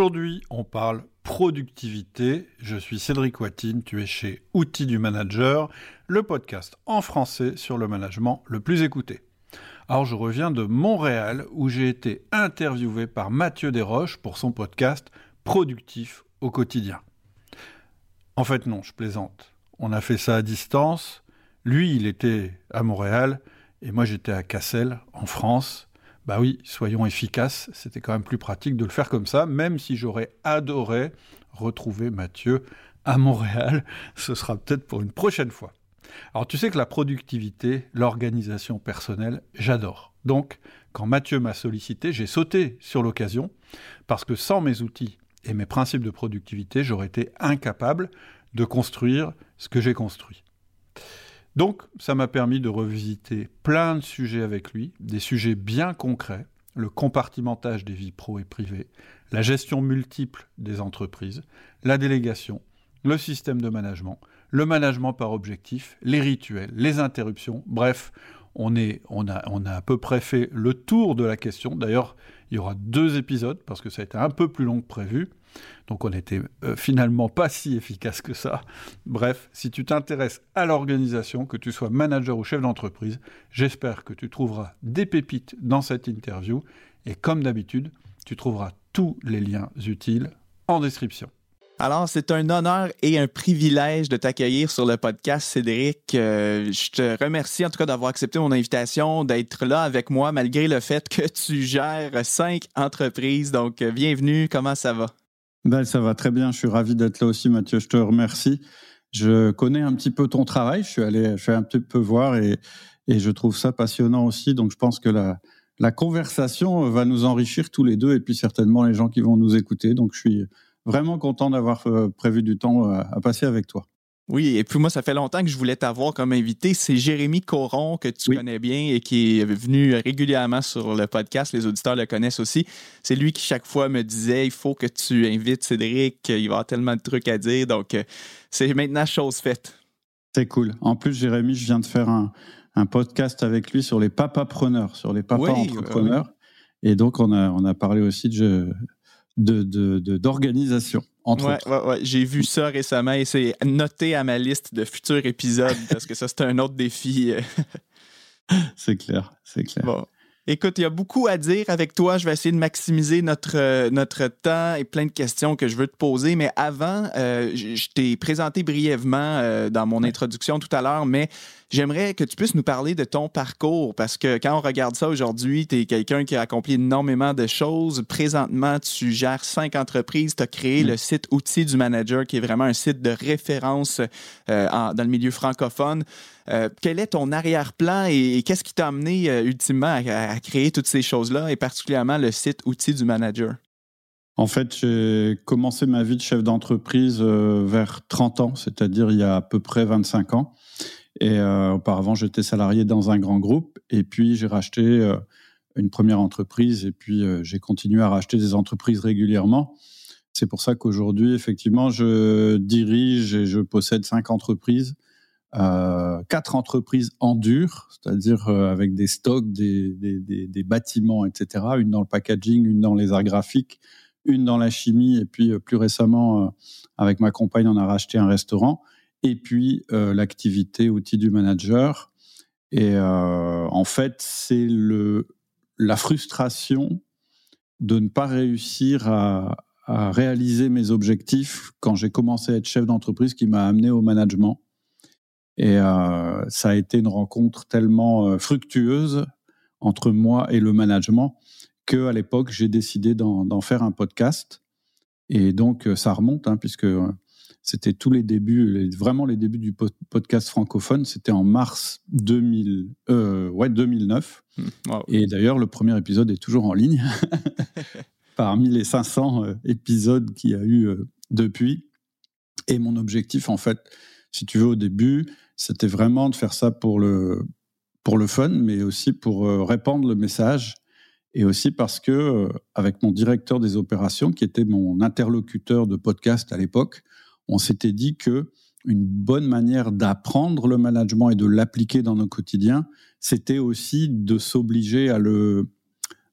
Aujourd'hui, on parle productivité. Je suis Cédric Watine, tu es chez Outils du Manager, le podcast en français sur le management le plus écouté. Alors je reviens de Montréal où j'ai été interviewé par Mathieu Desroches pour son podcast Productif au quotidien. En fait non, je plaisante. On a fait ça à distance. Lui, il était à Montréal et moi j'étais à Cassel, en France. Bah oui, soyons efficaces, c'était quand même plus pratique de le faire comme ça, même si j'aurais adoré retrouver Mathieu à Montréal. Ce sera peut-être pour une prochaine fois. Alors tu sais que la productivité, l'organisation personnelle, j'adore. Donc, quand Mathieu m'a sollicité, j'ai sauté sur l'occasion, parce que sans mes outils et mes principes de productivité, j'aurais été incapable de construire ce que j'ai construit. Donc, ça m'a permis de revisiter plein de sujets avec lui, des sujets bien concrets, le compartimentage des vies pro et privées, la gestion multiple des entreprises, la délégation, le système de management, le management par objectif, les rituels, les interruptions, bref, on, a à peu près fait le tour de la question. D'ailleurs, il y aura deux épisodes parce que ça a été un peu plus long que prévu. Donc on n'était euh, finalement pas si efficace que ça. Bref, si tu t'intéresses à l'organisation, que tu sois manager ou chef d'entreprise, j'espère que tu trouveras des pépites dans cette interview. Et comme d'habitude, tu trouveras tous les liens utiles en description. Alors, c'est un honneur et un privilège de t'accueillir sur le podcast, Cédric. Euh, je te remercie en tout cas d'avoir accepté mon invitation, d'être là avec moi malgré le fait que tu gères cinq entreprises. Donc, euh, bienvenue. Comment ça va? Ben, ça va très bien. Je suis ravi d'être là aussi, Mathieu. Je te remercie. Je connais un petit peu ton travail. Je suis allé, je suis un petit peu voir et, et je trouve ça passionnant aussi. Donc, je pense que la, la conversation va nous enrichir tous les deux et puis certainement les gens qui vont nous écouter. Donc, je suis vraiment content d'avoir euh, prévu du temps euh, à passer avec toi. Oui, et puis moi, ça fait longtemps que je voulais t'avoir comme invité. C'est Jérémy Coron, que tu connais bien et qui est venu régulièrement sur le podcast. Les auditeurs le connaissent aussi. C'est lui qui, chaque fois, me disait il faut que tu invites Cédric, il va y avoir tellement de trucs à dire. Donc, euh, c'est maintenant chose faite. C'est cool. En plus, Jérémy, je viens de faire un, podcast avec lui sur les papapreneurs, sur les papas entrepreneurs. Et donc, on a, on a parlé aussi de d'organisation. De, entre autres. J'ai vu ça récemment et c'est noté à ma liste de futurs épisodes parce que ça, c'est un autre défi. c'est clair, c'est clair. Bon. Écoute, il y a beaucoup à dire avec toi. Je vais essayer de maximiser notre, euh, notre temps et plein de questions que je veux te poser. Mais avant, euh, je t'ai présenté brièvement euh, dans mon introduction tout à l'heure, mais J'aimerais que tu puisses nous parler de ton parcours parce que quand on regarde ça aujourd'hui, tu es quelqu'un qui a accompli énormément de choses. Présentement, tu gères cinq entreprises. Tu as créé le mm. site Outils du Manager qui est vraiment un site de référence dans le milieu francophone. Euh, quel est ton arrière-plan et, qu'est-ce qui t'a amené euh, ultimement à, créer toutes ces choses-là et particulièrement le site Outils du Manager? En fait, j'ai commencé ma vie de chef d'entreprise vers 30 ans, c'est-à-dire il y a à peu près 25 ans. Et euh, auparavant, j'étais salarié dans un grand groupe. Et puis, j'ai racheté euh, une première entreprise. Et puis, euh, j'ai continué à racheter des entreprises régulièrement. C'est pour ça qu'aujourd'hui, effectivement, je dirige et je possède cinq entreprises. Euh, quatre entreprises en dur, c'est-à-dire avec des stocks, des, bâtiments, etc. Une dans le packaging, une dans les arts graphiques, une dans la chimie, et puis plus récemment, avec ma compagne, on a racheté un restaurant et puis euh, l'activité outil du manager. Et euh, en fait, c'est le la frustration de ne pas réussir à réaliser mes objectifs quand j'ai commencé à être chef d'entreprise qui m'a amené au management. Et euh, ça a été une rencontre tellement euh, fructueuse entre moi et le management que à l'époque j'ai décidé d'en faire un podcast. Et donc euh, ça remonte, hein, puisque c'était tous les débuts, vraiment les débuts du podcast francophone. C'était en mars 2000, euh, ouais, 2009. Hmm, Et d'ailleurs, le premier épisode est toujours en ligne, parmi les 500 euh, épisodes qu'il y a eu euh, depuis. Et mon objectif, en fait, si tu veux, au début, c'était vraiment de faire ça pour le, pour le fun, mais aussi pour répandre le message. Et aussi parce que, avec mon directeur des opérations, qui était mon interlocuteur de podcast à l'époque, on s'était dit que une bonne manière d'apprendre le management et de l'appliquer dans nos quotidiens, c'était aussi de s'obliger à le,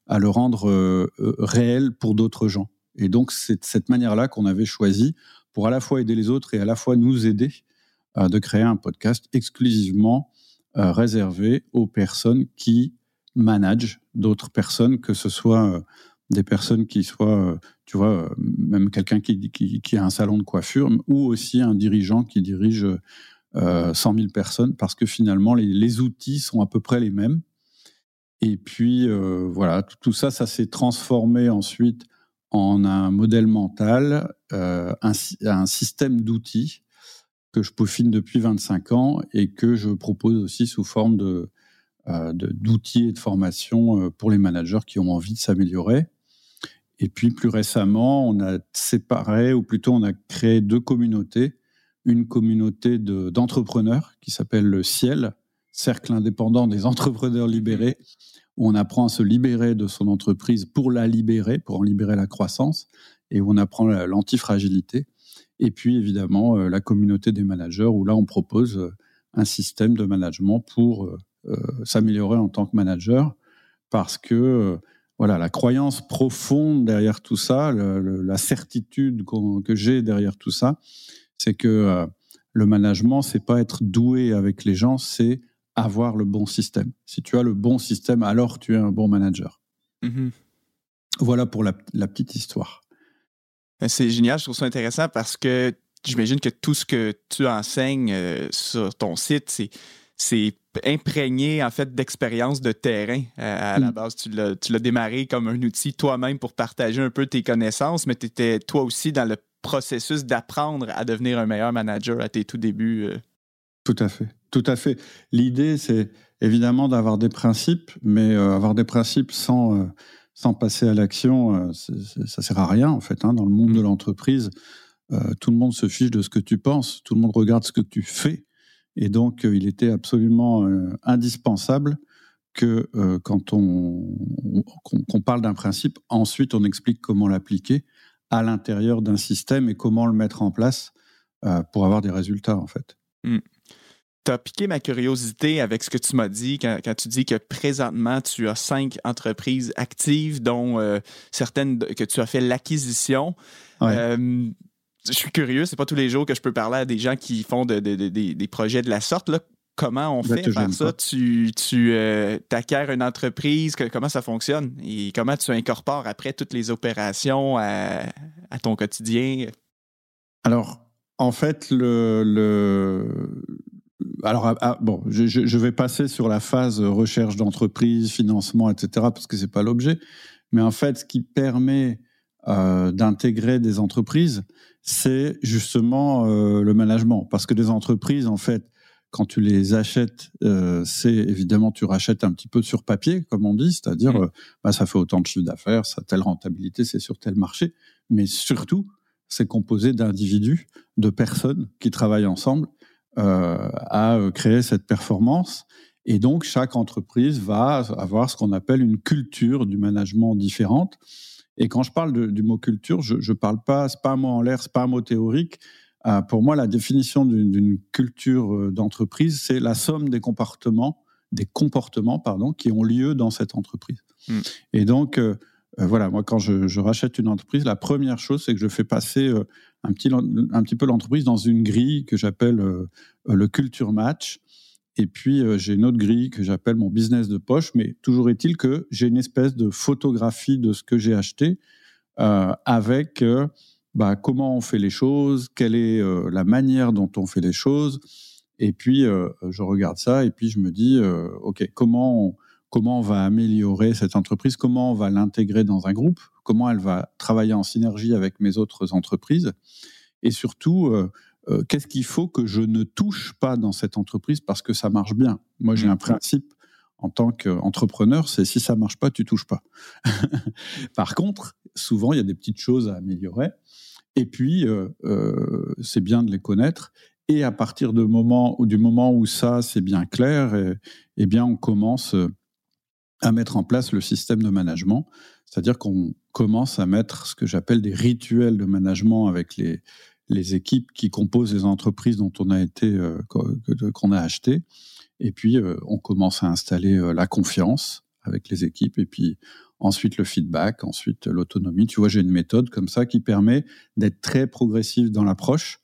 à le rendre euh, euh, réel pour d'autres gens. Et donc, c'est cette manière-là qu'on avait choisi pour à la fois aider les autres et à la fois nous aider euh, de créer un podcast exclusivement euh, réservé aux personnes qui managent d'autres personnes, que ce soit euh, des personnes qui soient, tu vois, même quelqu'un qui, qui, a un salon de coiffure, ou aussi un dirigeant qui dirige 100 000 personnes, parce que finalement, les, les, outils sont à peu près les mêmes. Et puis, voilà, tout ça, ça s'est transformé ensuite en un modèle mental, un, un système d'outils que je peaufine depuis 25 ans et que je propose aussi sous forme de, euh, d'outils et de formation euh, pour les managers qui ont envie de s'améliorer. Et puis plus récemment, on a séparé, ou plutôt on a créé deux communautés. Une communauté d'entrepreneurs qui s'appelle le Ciel, Cercle indépendant des entrepreneurs libérés, où on apprend à se libérer de son entreprise pour la libérer, pour en libérer la croissance, et où on apprend l'antifragilité. Et puis évidemment euh, la communauté des managers où là on propose euh, un système de management pour euh, s'améliorer en tant que manager parce que voilà la croyance profonde derrière tout ça, la certitude que j'ai derrière tout ça, c'est que le management c'est pas être doué avec les gens, c'est avoir le bon système. Si tu as le bon système, alors tu es un bon manager. Mm-hmm. Voilà pour la, petite histoire. Ben, c'est génial, je trouve ça intéressant parce que j'imagine que tout ce que tu enseignes euh, sur ton site, c'est, imprégné en fait d'expérience de terrain. à la mm. base, tu l'as, démarré comme un outil toi-même pour partager un peu tes connaissances, mais tu étais toi aussi dans le processus d'apprendre à devenir un meilleur manager à tes tout débuts. Euh. Tout à fait, tout à fait. L'idée, c'est évidemment d'avoir des principes, mais euh, avoir des principes sans sans passer à l'action, euh, ça sert à rien en fait. Hein. Dans le monde de mm. l'entreprise, euh, tout le monde se fiche de ce que tu penses, tout le monde regarde ce que tu fais, et donc euh, il était absolument indispensable que quand on qu'on parle d'un principe, ensuite on explique comment l'appliquer à l'intérieur d'un système et comment le mettre en place pour avoir des résultats en fait. Mm tu as piqué ma curiosité avec ce que tu m'as dit quand, tu dis que présentement, tu as cinq entreprises actives, dont euh, certaines que tu as fait l'acquisition. Euh, je suis curieux, c'est pas tous les jours que je peux parler à des gens qui font des projets de la sorte. Là. Comment on ben, fait faire ça? Tu, tu euh, acquiers une entreprise, comment ça fonctionne? Et comment tu incorpores après toutes les opérations à, ton quotidien? Alors, en fait, le, alors, ah, ah, bon, je, vais passer sur la phase recherche d'entreprise, financement, etc., parce que c'est pas l'objet. Mais en fait, ce qui permet euh, d'intégrer des entreprises, c'est justement euh, le management. Parce que des entreprises, en fait, quand tu les achètes, euh, c'est évidemment tu rachètes un petit peu sur papier, comme on dit, c'est-à-dire mmh. bah, ça fait autant de chiffre d'affaires, ça a telle rentabilité, c'est sur tel marché. Mais surtout, c'est composé d'individus, de personnes qui travaillent ensemble à euh, créer cette performance. Et donc, chaque entreprise va avoir ce qu'on appelle une culture du management différente. Et quand je parle du mot culture, je ne parle pas, c'est pas un mot en l'air, c'est pas un mot théorique. Euh, pour moi, la définition d'une culture d'entreprise, c'est la somme des comportements, des comportements, pardon, qui ont lieu dans cette entreprise. Hmm. Et donc, voilà, moi, quand je, je, rachète une entreprise, la première chose, c'est que je fais passer un petit, un petit peu l'entreprise dans une grille que j'appelle euh, le culture match. Et puis, euh, j'ai une autre grille que j'appelle mon business de poche. Mais toujours est-il que j'ai une espèce de photographie de ce que j'ai acheté euh, avec bah, comment on fait les choses, quelle est la manière dont on fait les choses. Et puis, je regarde ça et puis je me dis, OK, comment on, comment on va améliorer cette entreprise, comment on va l'intégrer dans un groupe, comment elle va travailler en synergie avec mes autres entreprises, et surtout, euh, euh, qu'est-ce qu'il faut que je ne touche pas dans cette entreprise parce que ça marche bien? Moi, j'ai un mmh. principe en tant qu'entrepreneur, c'est si ça marche pas, tu touches pas. Par contre, souvent, il y a des petites choses à améliorer. Et puis, euh, c'est bien de les connaître. Et à partir du moment où ça, c'est bien clair, eh bien, on commence à mettre en place le système de management, c'est-à-dire qu'on commence à mettre ce que j'appelle des rituels de management avec les, équipes qui composent les entreprises dont on a été euh, qu'on a acheté, et puis euh, on commence à installer euh, la confiance avec les équipes, et puis ensuite le feedback, ensuite l'autonomie. Tu vois, j'ai une méthode comme ça qui permet d'être très progressif dans l'approche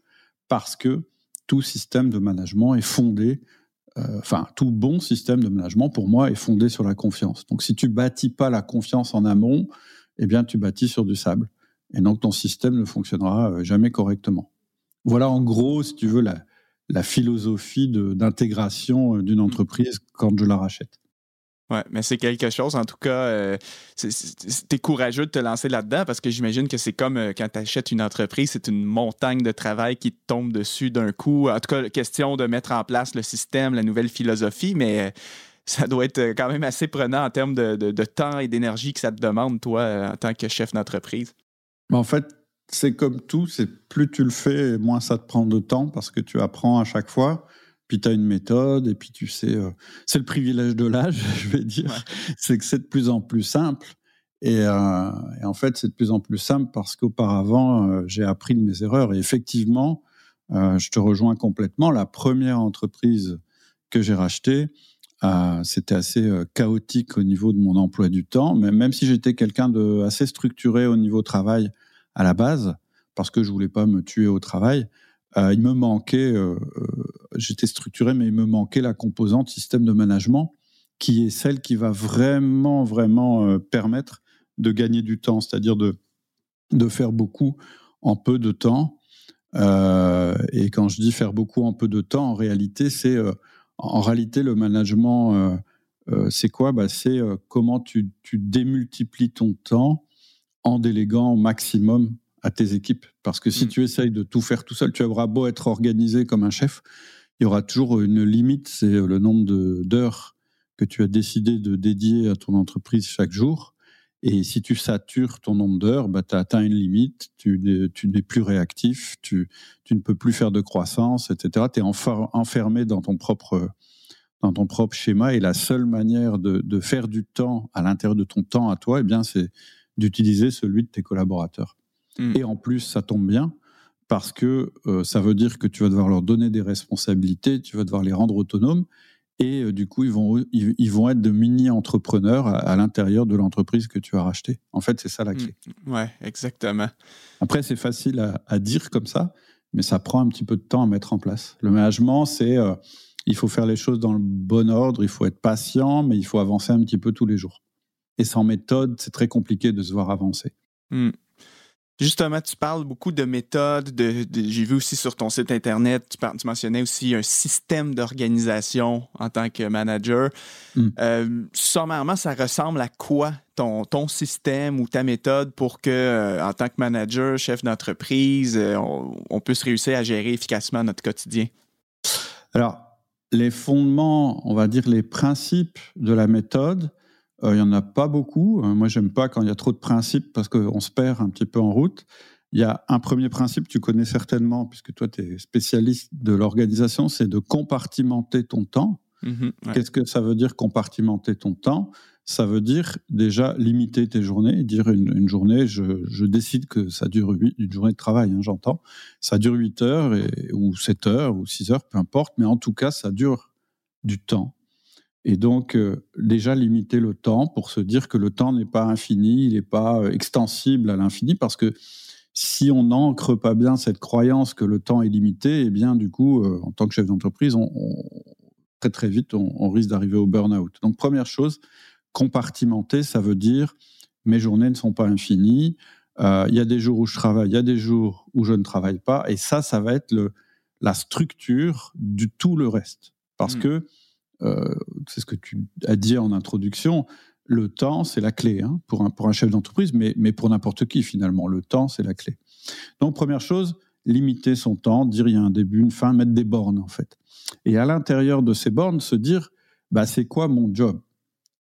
parce que tout système de management est fondé, enfin, tout bon système de management pour moi est fondé sur la confiance. Donc, si tu bâtis pas la confiance en amont, eh bien, tu bâtis sur du sable. Et donc, ton système ne fonctionnera euh, jamais correctement. Voilà, en gros, si tu veux, la, la philosophie d'intégration euh, d'une entreprise quand je la rachète. Ouais, mais c'est quelque chose. En tout cas, euh, c'est courageux de te lancer là-dedans parce que j'imagine que c'est comme euh, quand tu achètes une entreprise, c'est une montagne de travail qui te tombe dessus d'un coup. En tout cas, question de mettre en place le système, la nouvelle philosophie, mais ça doit être quand même assez prenant en termes de, temps et d'énergie que ça te demande, toi, en tant que chef d'entreprise. En fait, c'est comme tout, c'est plus tu le fais, moins ça te prend de temps parce que tu apprends à chaque fois. Puis tu as une méthode et puis tu sais, euh, c'est le privilège de l'âge, je vais dire, c'est que c'est de plus en plus simple. Et, euh, et en fait, c'est de plus en plus simple parce qu'auparavant, euh, j'ai appris de mes erreurs. Et effectivement, je te rejoins complètement. La première entreprise que j'ai rachetée, c'était assez chaotique au niveau de mon emploi du temps. Mais même si j'étais quelqu'un de assez structuré au niveau travail, à la base, parce que je voulais pas me tuer au travail. Euh, il me manquait, euh, euh, j'étais structuré, mais il me manquait la composante système de management, qui est celle qui va vraiment, vraiment permettre de gagner du temps, c'est-à-dire de, de faire beaucoup en peu de temps. et quand je dis faire beaucoup en peu de temps, en réalité, c'est en réalité le management. c'est quoi? Bah, C'est comment tu, tu démultiplies ton temps en déléguant au maximum à tes équipes. Parce que si mm. tu essayes de tout faire tout seul, tu auras beau être organisé comme un chef, il y aura toujours une limite, c'est le nombre d'heures que tu as décidé de dédier à ton entreprise chaque jour. Et si tu satures ton nombre d'heures, bah, tu as atteint une limite, tu n'es plus réactif, tu, tu, ne peux plus faire de croissance, etc. Tu es enfermé dans ton, propre, dans ton propre schéma. Et la seule manière de, de faire du temps à l'intérieur de ton temps à toi, eh bien, c'est d'utiliser celui de tes collaborateurs. Hmm. Et en plus, ça tombe bien parce que euh, ça veut dire que tu vas devoir leur donner des responsabilités, tu vas devoir les rendre autonomes. Et euh, du coup, ils vont, ils, vont être de mini-entrepreneurs à, l'intérieur de l'entreprise que tu as rachetée. En fait, c'est ça la clé. Hmm. Ouais, exactement. Après, c'est facile à, dire comme ça, mais ça prend un petit peu de temps à mettre en place. Le management, c'est euh, il faut faire les choses dans le bon ordre, il faut être patient, mais il faut avancer un petit peu tous les jours. Et sans méthode, c'est très compliqué de se voir avancer. Hmm. Justement, tu parles beaucoup de méthodes. De, J'ai vu aussi sur ton site Internet, tu, tu mentionnais aussi un système d'organisation en tant que manager. Hmm. Euh, sommairement, ça ressemble à quoi ton, ton système ou ta méthode pour que, euh, en tant que manager, chef d'entreprise, euh, on, on, puisse réussir à gérer efficacement notre quotidien? Alors, les fondements, on va dire les principes de la méthode, euh, il n'y en a pas beaucoup. Euh, moi, j'aime pas quand il y a trop de principes parce qu'on se perd un petit peu en route. Il y a un premier principe, tu connais certainement, puisque toi, tu es spécialiste de l'organisation, c'est de compartimenter ton temps. Mhm, Qu'est-ce que ça veut dire compartimenter ton temps? Ça veut dire déjà limiter tes journées, dire une, journée, je, décide que ça dure 8, une journée de travail, hein, j'entends, ça dure 8 heures et, ou 7 heures ou 6 heures, peu importe, mais en tout cas, ça dure du temps. Et donc, euh, déjà limiter le temps pour se dire que le temps n'est pas infini, il n'est pas euh, extensible à l'infini, parce que si on n'ancre pas bien cette croyance que le temps est limité, eh bien, du coup, euh, en tant que chef d'entreprise, on, très très vite, on, risque d'arriver au burn-out. Donc, première chose, compartimenter, ça veut dire mes journées ne sont pas infinies. Il y a des jours où je travaille, il y a des jours où je ne travaille pas, et ça, ça va être le, la structure du tout le reste, parce mmh. que c'est ce que tu as dit en introduction, le temps, c'est la clé hein, pour, un, pour un chef d'entreprise, mais, mais pour n'importe qui finalement. Le temps, c'est la clé. Donc, première chose, limiter son temps, dire il y a un début, une fin, mettre des bornes en fait. Et à l'intérieur de ces bornes, se dire, bah, c'est quoi mon job?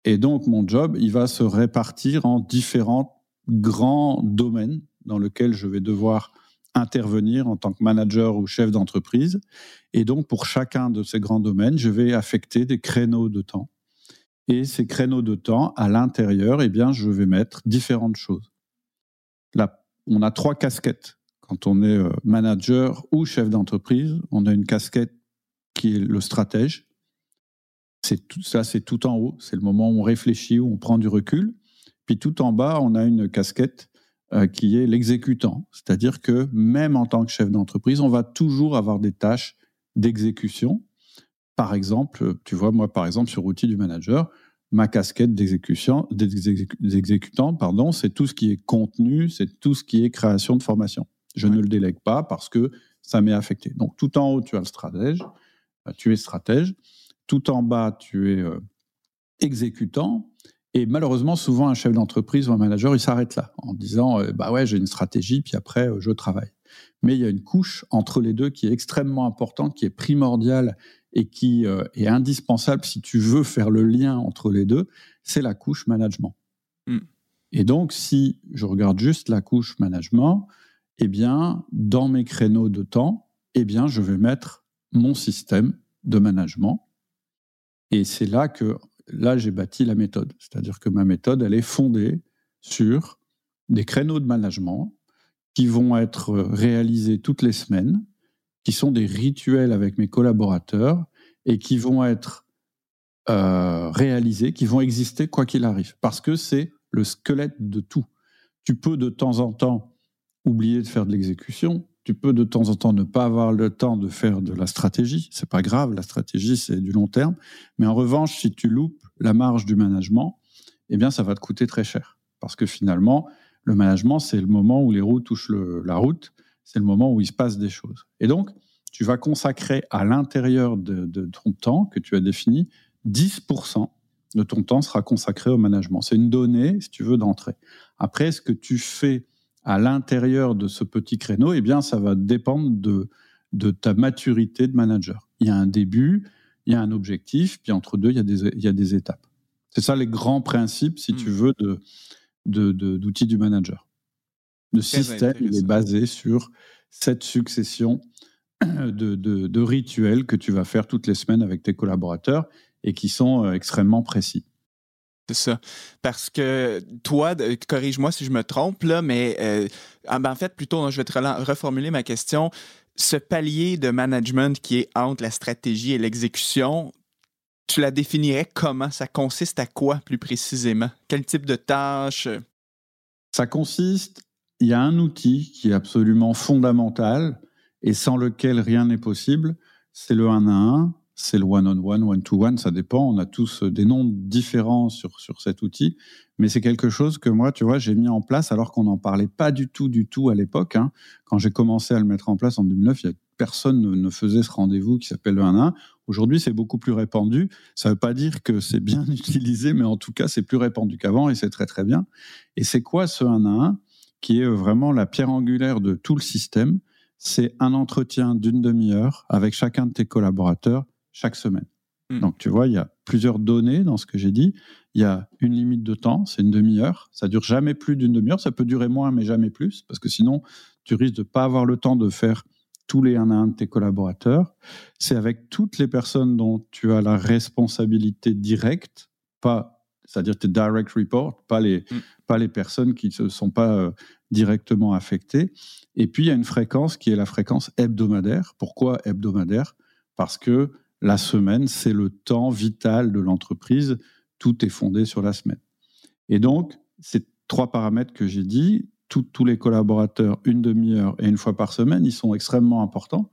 Et donc, mon job, il va se répartir en différents grands domaines dans lesquels je vais devoir intervenir en tant que manager ou chef d'entreprise. Et donc, pour chacun de ces grands domaines, je vais affecter des créneaux de temps. Et ces créneaux de temps, à l'intérieur, eh bien, je vais mettre différentes choses. Là, on a trois casquettes. Quand on est euh, manager ou chef d'entreprise, on a une casquette qui est le stratège. C'est tout, ça, c'est tout en haut. C'est le moment où on réfléchit, où on prend du recul. Puis tout en bas, on a une casquette euh, qui est l'exécutant. C'est-à-dire que même en tant que chef d'entreprise, on va toujours avoir des tâches d'exécution. Par exemple, tu vois, moi, par exemple, sur outil du manager, ma casquette d'exécutant, pardon, c'est tout ce qui est contenu, c'est tout ce qui est création de formation. Je ne le délègue pas parce que ça m'est affecté. Donc, tout en haut, tu as le stratège, euh, tu es stratège. Tout en bas, tu es euh, exécutant. Et malheureusement, souvent, un chef d'entreprise ou un manager, il s'arrête là en disant euh, Bah ouais, j'ai une stratégie, puis après, je travaille. Mais il y a une couche entre les deux qui est extrêmement importante, qui est primordiale et qui est indispensable si tu veux faire le lien entre les deux c'est la couche management. Hmm. Et donc, si je regarde juste la couche management, eh bien, dans mes créneaux de temps, eh bien, je vais mettre mon système de management. Et c'est là que là j'ai bâti la méthode. C'est-à-dire que ma méthode, elle est fondée sur des créneaux de management qui vont être réalisés toutes les semaines, qui sont des rituels avec mes collaborateurs et qui vont être euh, réalisés, qui vont exister quoi qu'il arrive, parce que c'est le squelette de tout. Tu peux de temps en temps oublier de faire de l'exécution. Tu peux de temps en temps ne pas avoir le temps de faire de la stratégie. C'est pas grave, la stratégie c'est du long terme. Mais en revanche, si tu loupes la marge du management, eh bien ça va te coûter très cher. Parce que finalement, le management c'est le moment où les roues touchent la route, c'est le moment où il se passe des choses. Et donc, tu vas consacrer à l'intérieur de, de ton temps que tu as défini 10% de ton temps sera consacré au management. C'est une donnée, si tu veux, d'entrée. Après, ce que tu fais à l'intérieur de ce petit créneau, eh bien, ça va dépendre de, de ta maturité de manager. Il y a un début, il y a un objectif, puis entre deux, il y a des, il y a des étapes. C'est ça les grands principes, si tu hmm. veux, de, d'outils du manager. Le système il est basé sur cette succession de, de, rituels que tu vas faire toutes les semaines avec tes collaborateurs et qui sont euh, extrêmement précis. C'est ça. Parce que toi, corrige-moi si je me trompe, là, mais euh, ben, en fait, plutôt, je vais te reformuler ma question. Ce palier de management qui est entre la stratégie et l'exécution, tu la définirais comment? Ça consiste à quoi plus précisément? Quel type de tâche? Ça consiste, il y a un outil qui est absolument fondamental et sans lequel rien n'est possible, c'est le 1 à 1 c'est le one-on-one, one-to-one, ça dépend. On a tous euh, des noms différents sur, sur cet outil, mais c'est quelque chose que moi, tu vois, j'ai mis en place alors qu'on n'en parlait pas du tout, du tout à l'époque. Hein. Quand j'ai commencé à le mettre en place en 2009, il y a personne ne, faisait ce rendez-vous qui s'appelle le 1-1. Aujourd'hui, c'est beaucoup plus répandu. Ça ne veut pas dire que c'est bien utilisé, mais en tout cas, c'est plus répandu qu'avant et c'est très très bien. Et c'est quoi ce 1 1 qui est vraiment la pierre angulaire de tout le système? C'est un entretien d'une demi-heure avec chacun de tes collaborateurs chaque semaine. Hmm. Donc, tu vois, il y a plusieurs données dans ce que j'ai dit. Il y a une limite de temps, c'est une demi-heure. Ça dure jamais plus d'une demi-heure. Ça peut durer moins, mais jamais plus, parce que sinon, tu risques de ne pas avoir le temps de faire tous les un à un de tes collaborateurs. C'est avec toutes les personnes dont tu as la responsabilité directe, pas, c'est-à-dire tes direct reports, pas les, hmm. pas les personnes qui ne sont pas euh, directement affectées. Et puis, il y a une fréquence qui est la fréquence hebdomadaire. Pourquoi hebdomadaire? Parce que la semaine, c'est le temps vital de l'entreprise. Tout est fondé sur la semaine. Et donc, ces trois paramètres que j'ai dit, tous les collaborateurs, une demi-heure et une fois par semaine, ils sont extrêmement importants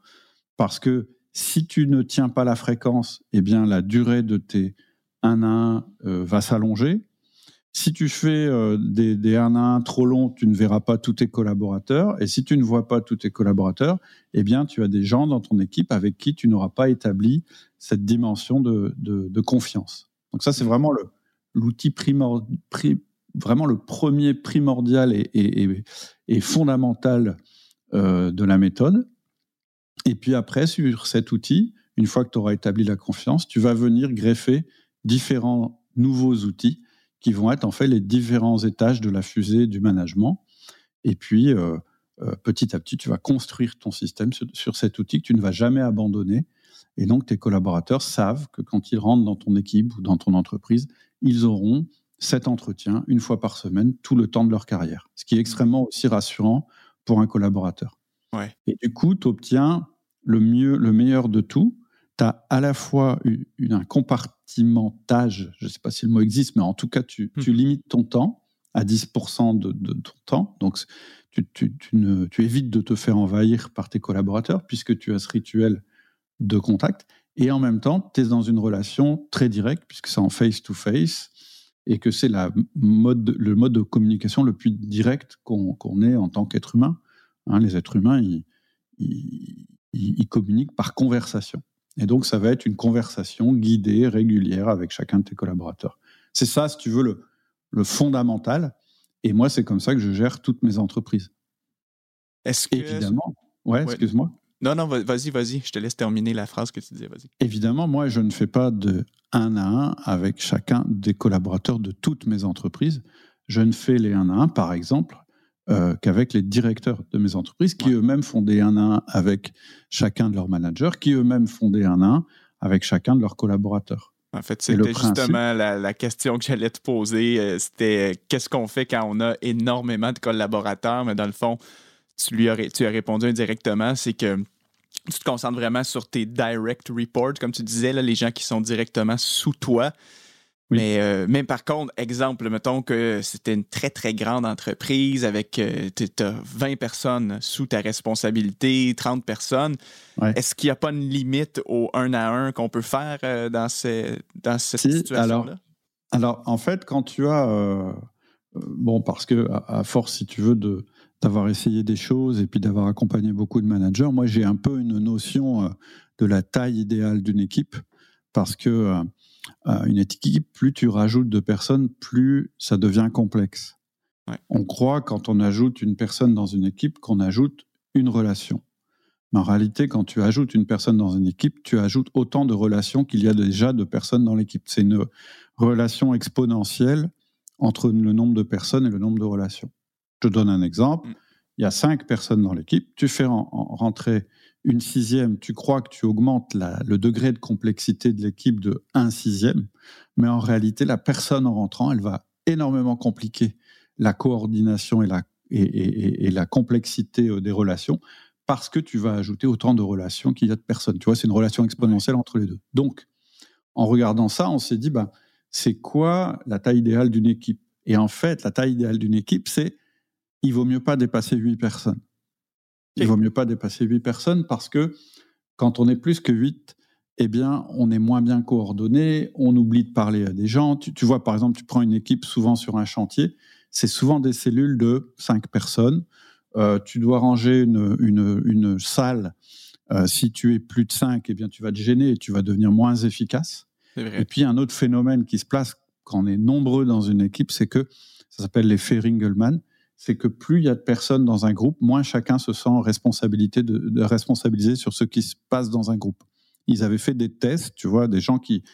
parce que si tu ne tiens pas la fréquence, eh bien, la durée de tes 1 à 1 euh, va s'allonger. Si tu fais euh, des, des 1 à 1 trop longs, tu ne verras pas tous tes collaborateurs. Et si tu ne vois pas tous tes collaborateurs, eh bien, tu as des gens dans ton équipe avec qui tu n'auras pas établi cette dimension de, de, confiance. Donc ça, c'est vraiment l'outil primordial, vraiment le premier primordial et, et, et fondamental euh, de la méthode. Et puis après, sur cet outil, une fois que tu auras établi la confiance, tu vas venir greffer différents nouveaux outils qui vont être en fait les différents étages de la fusée du management. Et puis, euh, euh, petit à petit, tu vas construire ton système sur, cet outil que tu ne vas jamais abandonner. Et donc, tes collaborateurs savent que quand ils rentrent dans ton équipe ou dans ton entreprise, ils auront cet entretien une fois par semaine, tout le temps de leur carrière. Ce qui est extrêmement aussi rassurant pour un collaborateur. Ouais. Et du coup, tu obtiens le, mieux, le meilleur de tout. Tu as à la fois un compartiment je ne sais pas si le mot existe, mais en tout cas, tu, hmm. limites ton temps à 10% de, ton temps. Donc, tu, tu, évites de te faire envahir par tes collaborateurs puisque tu as ce rituel de contact. Et en même temps, tu es dans une relation très directe puisque c'est en face-to-face et que c'est mode, le mode de communication le plus direct qu'on ait en tant qu'être humain. Hein, les êtres humains, ils, ils, communiquent par conversation. Et donc, ça va être une conversation guidée, régulière avec chacun de tes collaborateurs. C'est ça, si tu veux, le, le fondamental. Et moi, c'est comme ça que je gère toutes mes entreprises. Est-ce que... Évidemment. Ouais, excuse-moi. Non, non, vas-y, vas-y. Je te laisse terminer la phrase que tu disais. Vas-y. Évidemment, moi, je ne fais pas de un à un avec chacun des collaborateurs de toutes mes entreprises. Je ne fais les un à un, par exemple, euh, qu'avec les directeurs de mes entreprises, qui eux-mêmes font des un à un avec chacun de leurs managers, qui eux-mêmes font des un à un avec chacun de leurs collaborateurs. En fait, c'était justement la, question que j'allais te poser. Euh, c'était euh, qu'est-ce qu'on fait quand on a énormément de collaborateurs, mais dans le fond, tu lui as, tu as répondu indirectement, c'est que tu te concentres vraiment sur tes direct reports, comme tu disais, là, les gens qui sont directement sous toi. Mais, euh, mais par contre, exemple, mettons que c'était une très, très grande entreprise avec euh, tu as 20 personnes sous ta responsabilité, 30 personnes. Est-ce qu'il n'y a pas une limite au un à un qu'on peut faire euh, dans, ces, dans cette situation-là? Alors, alors, en fait, quand tu as. bon, parce que à, force, si tu veux, de d'avoir essayé des choses et puis d'avoir accompagné beaucoup de managers, moi j'ai un peu une notion de la taille idéale d'une équipe parce que euh, une équipe, plus tu rajoutes de personnes, plus ça devient complexe. On croit quand on ajoute une personne dans une équipe qu'on ajoute une relation. Mais en réalité, quand tu ajoutes une personne dans une équipe, tu ajoutes autant de relations qu'il y a déjà de personnes dans l'équipe. C'est une relation exponentielle entre le nombre de personnes et le nombre de relations. Je te donne un exemple. Mm. Il y a cinq personnes dans l'équipe. Tu fais rentrer une sixième, tu crois que tu augmentes le degré de complexité de l'équipe de un sixième, mais en réalité, la personne en rentrant, elle va énormément compliquer la coordination et la, complexité euh, des relations parce que tu vas ajouter autant de relations qu'il y a de personnes. Tu vois, c'est une relation exponentielle entre les deux. Donc, en regardant ça, on s'est dit, ben, c'est quoi la taille idéale d'une équipe? Et en fait, la taille idéale d'une équipe, c'est il vaut mieux pas dépasser huit personnes. Il vaut mieux pas dépasser 8 personnes parce que quand on est plus que 8, eh bien, on est moins bien coordonné, on oublie de parler à des gens. Tu, vois, par exemple, tu prends une équipe souvent sur un chantier, c'est souvent des cellules de 5 personnes. Euh, tu dois ranger une, une, salle. Euh, si tu es plus de 5, eh bien, tu vas te gêner et tu vas devenir moins efficace. Et puis, un autre phénomène qui se place quand on est nombreux dans une équipe, c'est que ça s'appelle l'effet Ringelmann c'est que plus il y a de personnes dans un groupe, moins chacun se sent responsabilité de, responsabiliser sur ce qui se passe dans un groupe. Ils avaient fait des tests, tu vois, des gens qui,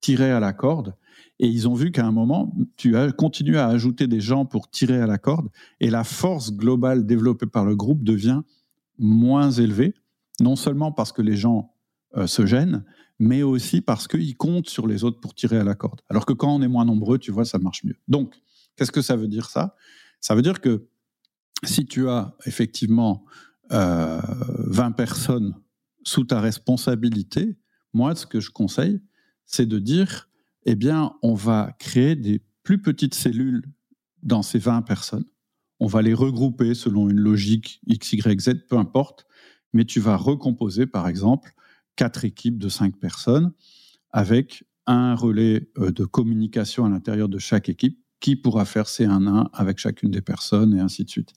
tiraient à la corde, et ils ont vu qu'à un moment, tu as continué à ajouter des gens pour tirer à la corde, et la force globale développée par le groupe devient moins élevée, non seulement parce que les gens euh, se gênent, mais aussi parce qu'ils comptent sur les autres pour tirer à la corde. Alors que quand on est moins nombreux, tu vois, ça marche mieux. Donc, qu'est-ce que ça veut dire ça? Ça veut dire que si tu as effectivement 20 euh, personnes sous ta responsabilité, moi, ce que je conseille, c'est de dire, eh bien, on va créer des plus petites cellules dans ces 20 personnes. On va les regrouper selon une logique X, Y, Z, peu importe, mais tu vas recomposer, par exemple, quatre équipes de cinq personnes avec un relais euh, de communication à l'intérieur de chaque équipe qui pourra faire ces 1 1 avec chacune des personnes et ainsi de suite.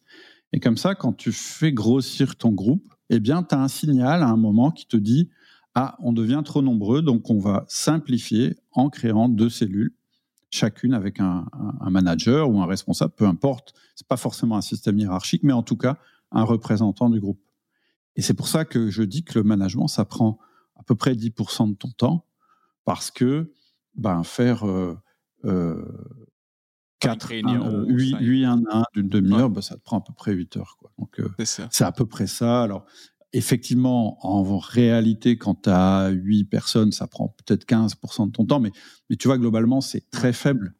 Et comme ça, quand tu fais grossir ton groupe, eh bien, tu as un signal à un moment qui te dit Ah, on devient trop nombreux, donc on va simplifier en créant deux cellules, chacune avec un, manager ou un responsable, peu importe. C'est pas forcément un système hiérarchique, mais en tout cas, un représentant du groupe. Et c'est pour ça que je dis que le management, ça prend à peu près 10% de ton temps, parce que ben, faire euh, euh, 4 réunions. 8, 8 1 1 d'une demi-heure, bah, ça te prend à peu près 8 heures. Quoi. Donc, euh, c'est à peu près ça. Alors, effectivement, en réalité, quand tu as 8 personnes, ça prend peut-être 15% de ton temps, mais, mais tu vois, globalement, c'est très faible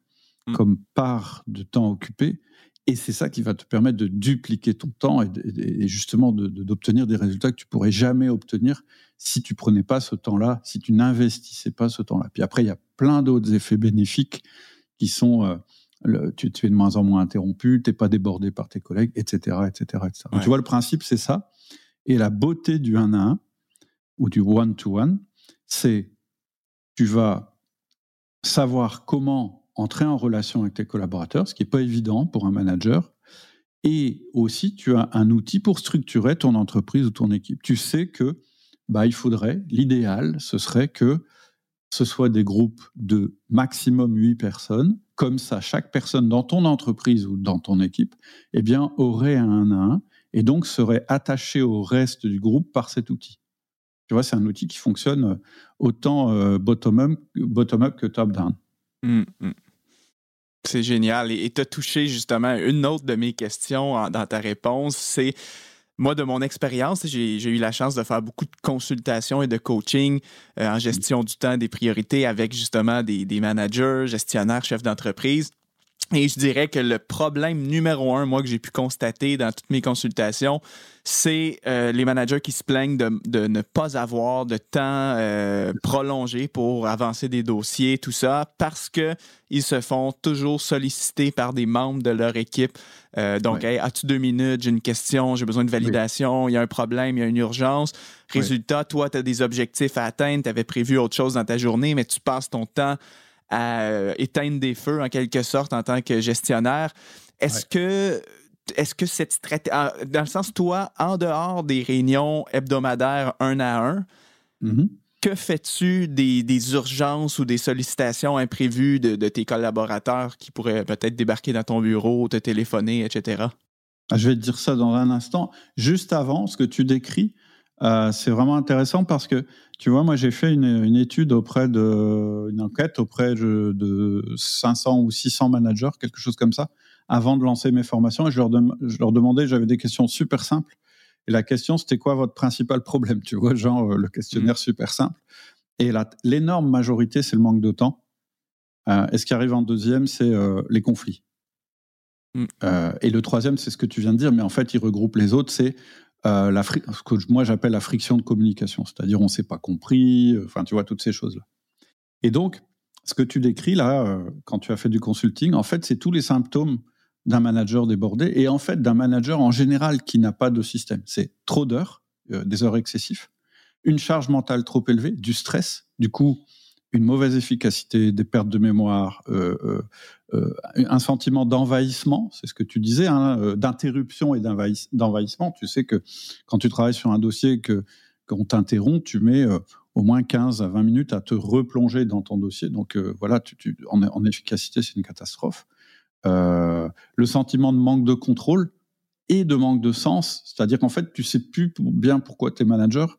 mm. comme part de temps occupé. Et c'est ça qui va te permettre de dupliquer ton temps et, et justement d'obtenir des résultats que tu pourrais jamais obtenir si tu prenais pas ce temps-là, si tu n'investissais pas ce temps-là. Puis après, il y a plein d'autres effets bénéfiques qui sont... Euh, tu, es de moins en moins interrompu, tu n'es pas débordé par tes collègues, etc. etc., Tu vois, le principe, c'est ça. Et la beauté du 1 à 1 ou du one-to-one, c'est tu vas savoir comment entrer en relation avec tes collaborateurs, ce qui n'est pas évident pour un manager. Et aussi, tu as un outil pour structurer ton entreprise ou ton équipe. Tu sais que bah, il faudrait, l'idéal, ce serait que ce soit des groupes de maximum 8 personnes. Comme ça, chaque personne dans ton entreprise ou dans ton équipe eh bien, aurait un à un et donc serait attachée au reste du groupe par cet outil. Tu vois, c'est un outil qui fonctionne autant euh, bottom-up bottom que top-down. Mmh, mmh. C'est génial. Et tu as touché justement une autre de mes questions dans ta réponse, c'est moi, de mon expérience, j'ai eu la chance de faire beaucoup de consultations et de coaching euh, en gestion du temps, des priorités avec justement des, des managers, gestionnaires, chefs d'entreprise. Et je dirais que le problème numéro un, moi, que j'ai pu constater dans toutes mes consultations, c'est euh, les managers qui se plaignent de, ne pas avoir de temps euh, prolongé pour avancer des dossiers, tout ça, parce qu'ils se font toujours solliciter par des membres de leur équipe. Euh, donc, as-tu deux minutes? J'ai une question, j'ai besoin de validation, il y a un problème, il y a une urgence. Résultat, toi, tu as des objectifs à atteindre, tu avais prévu autre chose dans ta journée, mais tu passes ton temps à euh, éteindre des feux en quelque sorte en tant que gestionnaire. Est-ce que est-ce que cette stratégie, dans le sens, toi, en dehors des réunions hebdomadaires un à un, mm-hmm. que fais-tu des, urgences ou des sollicitations imprévues de, tes collaborateurs qui pourraient peut-être débarquer dans ton bureau, te téléphoner, etc.? Ah, je vais te dire ça dans un instant. Juste avant, ce que tu décris, euh, c'est vraiment intéressant parce que, tu vois, moi j'ai fait une, étude auprès de, une enquête auprès de, 500 ou 600 managers, quelque chose comme ça, avant de lancer mes formations. Et je leur, je leur demandais, j'avais des questions super simples. Et la question, c'était quoi votre principal problème Tu vois, genre euh, le questionnaire mmh. super simple. Et l'énorme majorité, c'est le manque de temps. Euh, et ce qui arrive en deuxième, c'est les conflits. Mmh. et le troisième, c'est ce que tu viens de dire, mais en fait, il regroupe les autres, c'est euh, la ce que moi j'appelle la friction de communication, c'est-à-dire on ne s'est pas compris, euh, enfin tu vois toutes ces choses-là. Et donc, ce que tu décris là, euh, quand tu as fait du consulting, en fait, c'est tous les symptômes d'un manager débordé et en fait d'un manager en général qui n'a pas de système. C'est trop d'heures, des heures excessives, une charge mentale trop élevée, du stress, du coup une mauvaise efficacité, des pertes de mémoire, euh, euh, euh, un sentiment d'envahissement, c'est ce que tu disais, hein, d'interruption et d'envahissement. Tu sais que quand tu travailles sur un dossier que qu'on t'interrompt, tu mets au moins 15 à 20 minutes à te replonger dans ton dossier. Donc voilà, en, efficacité, c'est une catastrophe. le sentiment de manque de contrôle et de manque de sens, c'est-à-dire qu'en fait, tu sais plus bien pourquoi tu es manager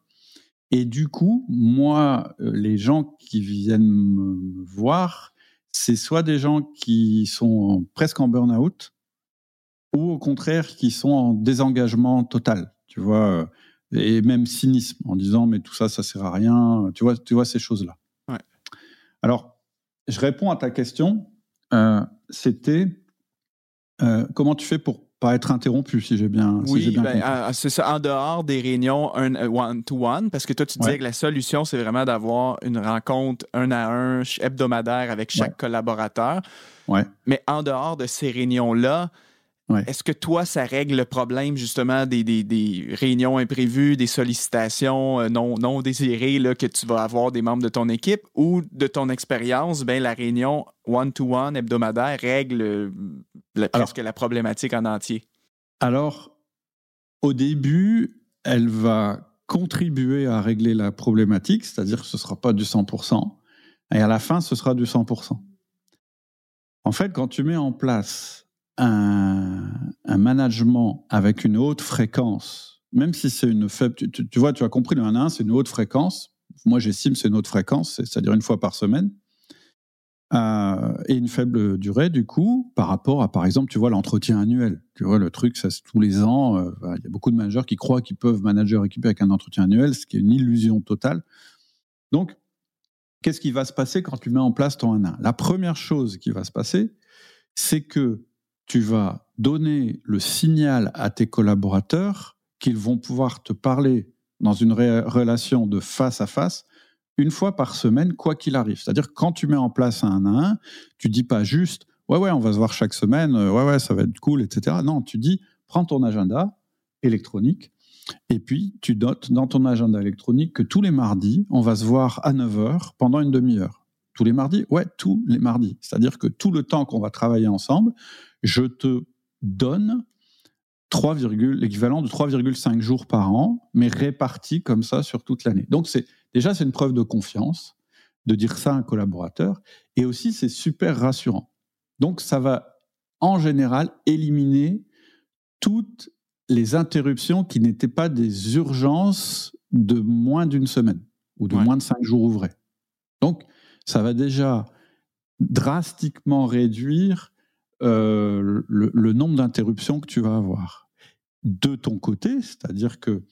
et du coup, moi, euh, les gens qui viennent me voir, c'est soit des gens qui sont presque en burn-out, ou au contraire qui sont en désengagement total, tu vois, euh, et même cynisme, en disant mais tout ça, ça sert à rien, tu vois, tu vois ces choses-là. Alors, je réponds à ta question. Euh, c'était comment tu fais pour être interrompu, si j'ai bien, oui, bien ben, ah, c'est ça, en dehors des réunions one-to-one, parce que toi, tu disais que la solution, c'est vraiment d'avoir une rencontre un à un hebdomadaire avec chaque collaborateur. Ouais. Mais en dehors de ces réunions-là, Est-ce que toi, ça règle le problème justement des, des, réunions imprévues, des sollicitations euh, non, non désirées là, que tu vas avoir des membres de ton équipe ou de ton expérience, ben, la réunion one-to-one hebdomadaire règle euh, presque la problématique en entier? Alors, au début, elle va contribuer à régler la problématique, c'est-à-dire que ce ne sera pas du 100%, et à la fin, ce sera du 100%. En fait, quand tu mets en place un, management avec une haute fréquence, même si c'est une faible, tu, vois, tu as compris, le 1 1, c'est une haute fréquence. Moi, j'estime c'est une haute fréquence, c'est-à-dire une fois par semaine. Euh, et une faible durée, du coup, par rapport à, par exemple, tu vois, l'entretien annuel. Tu vois, le truc, ça, c'est tous les ans. Euh, il y a beaucoup de managers qui croient qu'ils peuvent manager équipé avec un entretien annuel, ce qui est une illusion totale. Donc, qu'est-ce qui va se passer quand tu mets en place ton 1 1 La première chose qui va se passer, c'est que tu vas donner le signal à tes collaborateurs qu'ils vont pouvoir te parler dans une relation de face à face une fois par semaine, quoi qu'il arrive. C'est-à-dire quand tu mets en place un 1 à 1, tu dis pas juste ouais, ouais, on va se voir chaque semaine, euh, ouais, ouais, ça va être cool, etc. Non, tu dis, prends ton agenda électronique et puis tu notes dans ton agenda électronique que tous les mardis, on va se voir à 9h pendant une demi-heure. Tous les mardis? Ouais, tous les mardis. C'est-à-dire que tout le temps qu'on va travailler ensemble, je te donne l'équivalent de 3,5 jours par an, mais répartis comme ça sur toute l'année. Donc c'est déjà c'est une preuve de confiance de dire ça à un collaborateur, et aussi c'est super rassurant. Donc ça va en général éliminer toutes les interruptions qui n'étaient pas des urgences de moins d'une semaine ou de moins de cinq jours ouvrés. Donc ça va déjà drastiquement réduire euh, le, nombre d'interruptions que tu vas avoir. De ton côté, c'est-à-dire que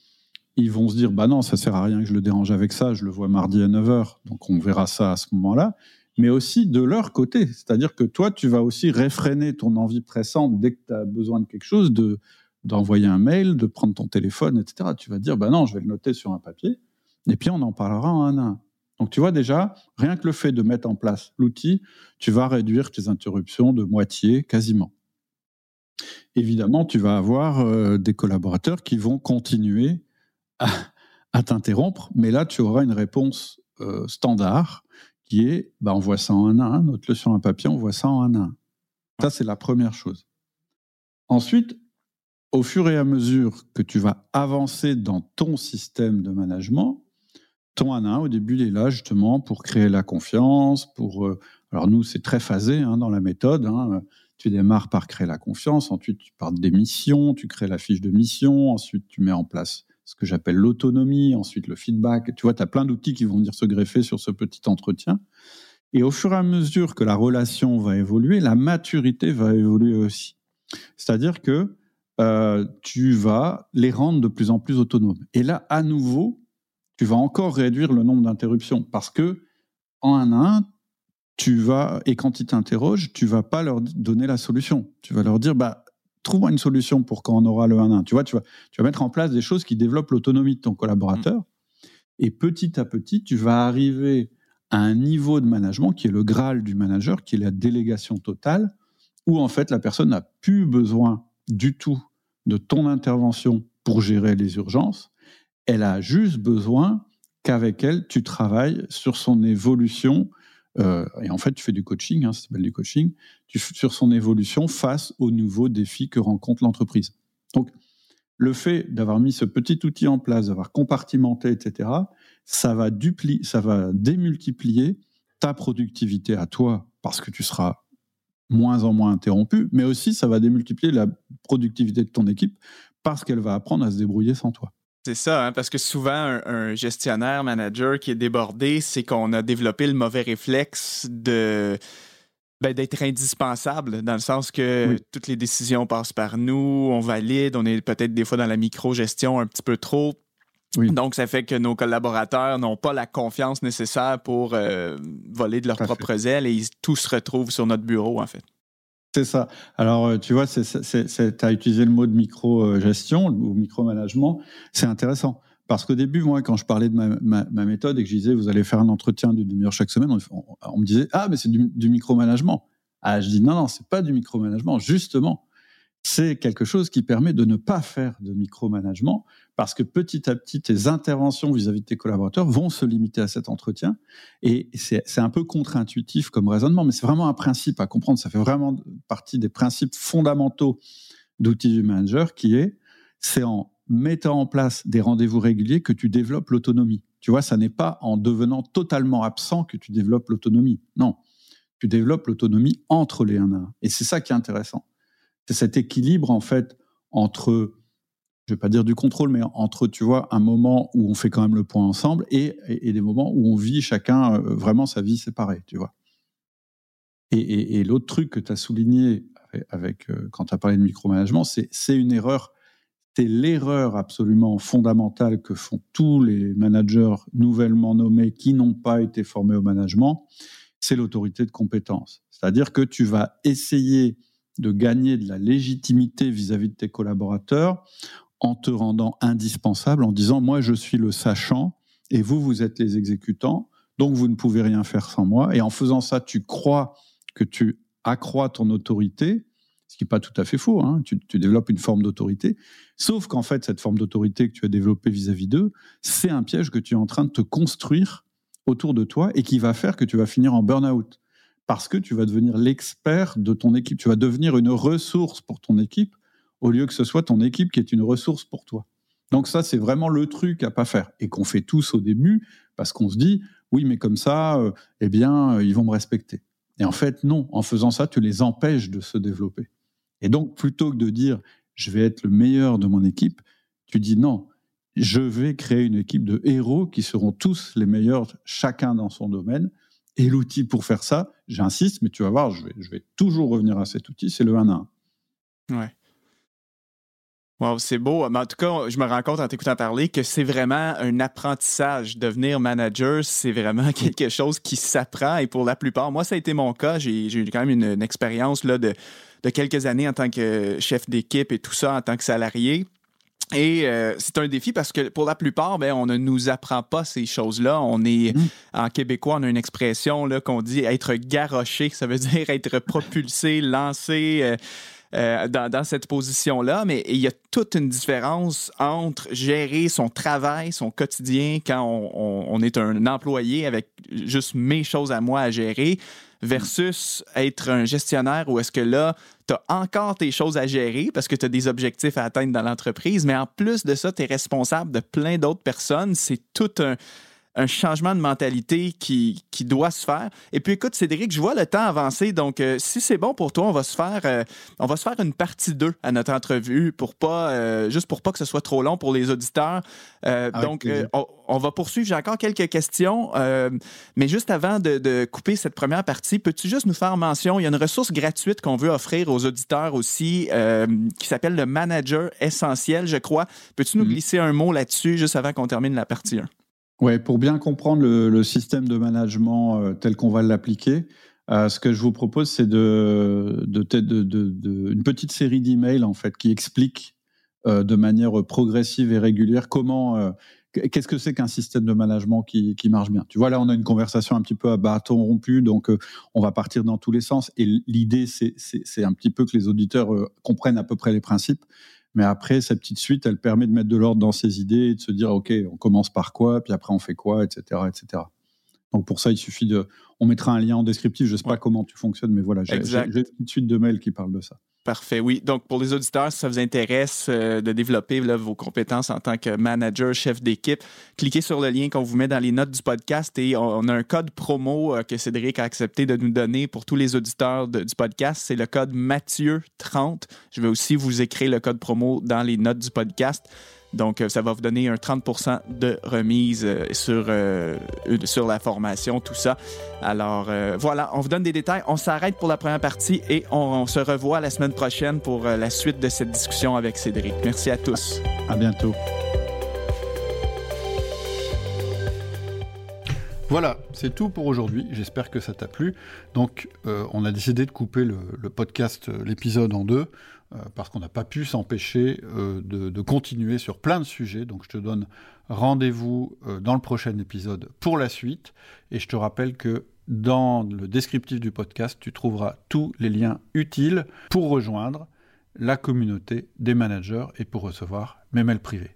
ils vont se dire bah non, ça sert à rien que je le dérange avec ça, je le vois mardi à 9h, donc on verra ça à ce moment-là. Mais aussi de leur côté, c'est-à-dire que toi, tu vas aussi réfréner ton envie pressante dès que tu as besoin de quelque chose, de d'envoyer un mail, de prendre ton téléphone, etc. Tu vas dire bah non, je vais le noter sur un papier, et puis on en parlera un à un. Donc tu vois déjà, rien que le fait de mettre en place l'outil, tu vas réduire tes interruptions de moitié quasiment. Évidemment, tu vas avoir euh, des collaborateurs qui vont continuer à, t'interrompre, mais là, tu auras une réponse euh, standard qui est bah, on voit ça en un à un, note-le sur un papier, on voit ça en un à un. Ça, c'est la première chose. Ensuite, au fur et à mesure que tu vas avancer dans ton système de management, ton ANA, au début, il est là justement pour créer la confiance, pour... Euh, alors nous, c'est très phasé hein, dans la méthode. Hein. Tu démarres par créer la confiance, ensuite tu parles des missions, tu crées la fiche de mission, ensuite tu mets en place ce que j'appelle l'autonomie, ensuite le feedback. Tu vois, tu as plein d'outils qui vont venir se greffer sur ce petit entretien. Et au fur et à mesure que la relation va évoluer, la maturité va évoluer aussi. C'est-à-dire que euh, tu vas les rendre de plus en plus autonomes. Et là, à nouveau, tu vas encore réduire le nombre d'interruptions parce que en un à un, tu vas, et quand ils t'interrogent, tu vas pas leur donner la solution. Tu vas leur dire, bah, trouve-moi une solution pour quand on aura le 1 1. Tu vois, tu vas, tu vas mettre en place des choses qui développent l'autonomie de ton collaborateur. Mmh. Et petit à petit, tu vas arriver à un niveau de management qui est le Graal du manager, qui est la délégation totale, où en fait la personne n'a plus besoin du tout de ton intervention pour gérer les urgences, elle a juste besoin qu'avec elle, tu travailles sur son évolution. Euh, et en fait, tu fais du coaching, hein, ça s'appelle du coaching, sur son évolution face aux nouveaux défis que rencontre l'entreprise. Donc, le fait d'avoir mis ce petit outil en place, d'avoir compartimenté, etc., ça va, duplier, ça va démultiplier ta productivité à toi parce que tu seras moins en moins interrompu, mais aussi ça va démultiplier la productivité de ton équipe parce qu'elle va apprendre à se débrouiller sans toi. C'est ça, hein, parce que souvent, un, gestionnaire, manager qui est débordé, c'est qu'on a développé le mauvais réflexe de ben, d'être indispensable, dans le sens que toutes les décisions passent par nous, on valide, on est peut-être des fois dans la micro-gestion un petit peu trop. Donc, ça fait que nos collaborateurs n'ont pas la confiance nécessaire pour euh, voler de leurs propres ailes et ils, tout se retrouvent sur notre bureau, en fait. C'est ça. Alors, euh, tu vois, tu as utilisé le mot de micro-gestion ou micro-management. C'est intéressant. Parce qu'au début, moi, quand je parlais de ma, méthode et que je disais, vous allez faire un entretien d'une demi-heure chaque semaine, on, me disait, ah, mais c'est du, du micromanagement. Ah, je dis, non, non, c'est pas du micromanagement. Justement, c'est quelque chose qui permet de ne pas faire de micromanagement parce que petit à petit, tes interventions vis-à-vis de tes collaborateurs vont se limiter à cet entretien. Et c'est un peu contre-intuitif comme raisonnement, mais c'est vraiment un principe à comprendre. Ça fait vraiment partie des principes fondamentaux d'outils du manager qui est, c'est en mettant en place des rendez-vous réguliers que tu développes l'autonomie. Tu vois, ça n'est pas en devenant totalement absent que tu développes l'autonomie. Non, tu développes l'autonomie entre les 1 à 1. Et c'est ça qui est intéressant c'est cet équilibre en fait entre je vais pas dire du contrôle, mais entre, tu vois, un moment où on fait quand même le point ensemble et, des moments où on vit chacun euh, vraiment sa vie séparée, tu vois. Et, l'autre truc que tu as souligné avec, euh, quand tu as parlé de micromanagement, c'est une erreur, c'est l'erreur absolument fondamentale que font tous les managers nouvellement nommés qui n'ont pas été formés au management, c'est l'autorité de compétence. C'est-à-dire que tu vas essayer de gagner de la légitimité vis-à-vis de tes collaborateurs en te rendant indispensable, en disant moi je suis le sachant et vous vous êtes les exécutants, donc vous ne pouvez rien faire sans moi. Et en faisant ça, tu crois que tu accroît ton autorité, ce qui n'est pas tout à fait faux, hein. tu, développes une forme d'autorité, sauf qu'en fait, cette forme d'autorité que tu as développée vis-à-vis d'eux, c'est un piège que tu es en train de te construire autour de toi et qui va faire que tu vas finir en burn-out. Parce que tu vas devenir l'expert de ton équipe, tu vas devenir une ressource pour ton équipe, au lieu que ce soit ton équipe qui est une ressource pour toi. Donc ça, c'est vraiment le truc à pas faire et qu'on fait tous au début parce qu'on se dit oui, mais comme ça, euh, eh bien, euh, ils vont me respecter. Et en fait, non. En faisant ça, tu les empêches de se développer. Et donc, plutôt que de dire je vais être le meilleur de mon équipe, tu dis non, je vais créer une équipe de héros qui seront tous les meilleurs, chacun dans son domaine. Et l'outil pour faire ça, j'insiste, mais tu vas voir, je vais, je vais toujours revenir à cet outil, c'est le 1 à 1. Ouais c'est beau. Mais en tout cas, je me rends compte en t'écoutant parler que c'est vraiment un apprentissage. Devenir manager, c'est vraiment quelque chose qui s'apprend. Et pour la plupart, moi, ça a été mon cas. J'ai eu quand même une, expérience là, de, quelques années en tant que chef d'équipe et tout ça, en tant que salarié. Et euh, c'est un défi parce que pour la plupart, ben, on ne nous apprend pas ces choses-là. On est, mmh. en québécois, on a une expression qu'on dit être garoché. Ça veut dire être propulsé, lancé. Euh, euh, dans, cette position-là, mais il y a toute une différence entre gérer son travail, son quotidien, quand on, est un employé avec juste mes choses à moi à gérer, versus être un gestionnaire où est-ce que là, tu as encore tes choses à gérer parce que tu as des objectifs à atteindre dans l'entreprise, mais en plus de ça, tu es responsable de plein d'autres personnes. C'est tout un un changement de mentalité qui, qui, doit se faire. Et puis écoute, Cédric, je vois le temps avancer, donc euh, si c'est bon pour toi, on va se faire euh, on va se faire une partie 2 à notre entrevue pour pas euh, juste pour pas que ce soit trop long pour les auditeurs. donc on, va poursuivre, j'ai encore quelques questions, mais juste avant de, de, couper cette première partie, peux-tu juste nous faire mention, il y a une ressource gratuite qu'on veut offrir aux auditeurs aussi qui s'appelle le manager essentiel, je crois. Peux-tu nous mm-hmm. glisser un mot là-dessus juste avant qu'on termine la partie 1? Ouais, pour bien comprendre le, système de management euh, tel qu'on va l'appliquer, euh, ce que je vous propose, c'est de, une petite série d'emails en fait qui explique euh, de manière progressive et régulière comment qu'est-ce que c'est qu'un système de management qui, qui, marche bien. Tu vois, là, on a une conversation un petit peu à bâton rompu, donc on va partir dans tous les sens. Et l'idée, c'est un petit peu que les auditeurs comprennent à peu près les principes. Mais après, cette petite suite, elle permet de mettre de l'ordre dans ses idées et de se dire, OK, on commence par quoi, puis après on fait quoi, etc., etc. Donc pour ça, il suffit de. On mettra un lien en descriptif. Je ne sais pas comment tu fonctionnes, mais voilà, j'ai une petite suite de mails qui parle de ça. Parfait, oui. Donc, pour les auditeurs, si ça vous intéresse euh, de développer vos compétences en tant que manager, chef d'équipe, cliquez sur le lien qu'on vous met dans les notes du podcast et on, a un code promo euh, que Cédric a accepté de nous donner pour tous les auditeurs du podcast. C'est le code Mathieu30. Je vais aussi vous écrire le code promo dans les notes du podcast. Donc, euh, ça va vous donner un 30% de remise euh, sur, euh, sur la formation, tout ça. Alors, voilà, on vous donne des détails. On s'arrête pour la première partie et on, se revoit la semaine prochaine pour la suite de cette discussion avec Cédric. Merci à tous. À bientôt. Voilà, c'est tout pour aujourd'hui. J'espère que ça t'a plu. Donc, on a décidé de couper le podcast, l'épisode en deux. Euh, parce qu'on n'a pas pu s'empêcher euh, de, continuer sur plein de sujets. Donc je te donne rendez-vous euh, dans le prochain épisode pour la suite. Et je te rappelle que dans le descriptif du podcast, tu trouveras tous les liens utiles pour rejoindre la communauté des managers et pour recevoir mes mails privés.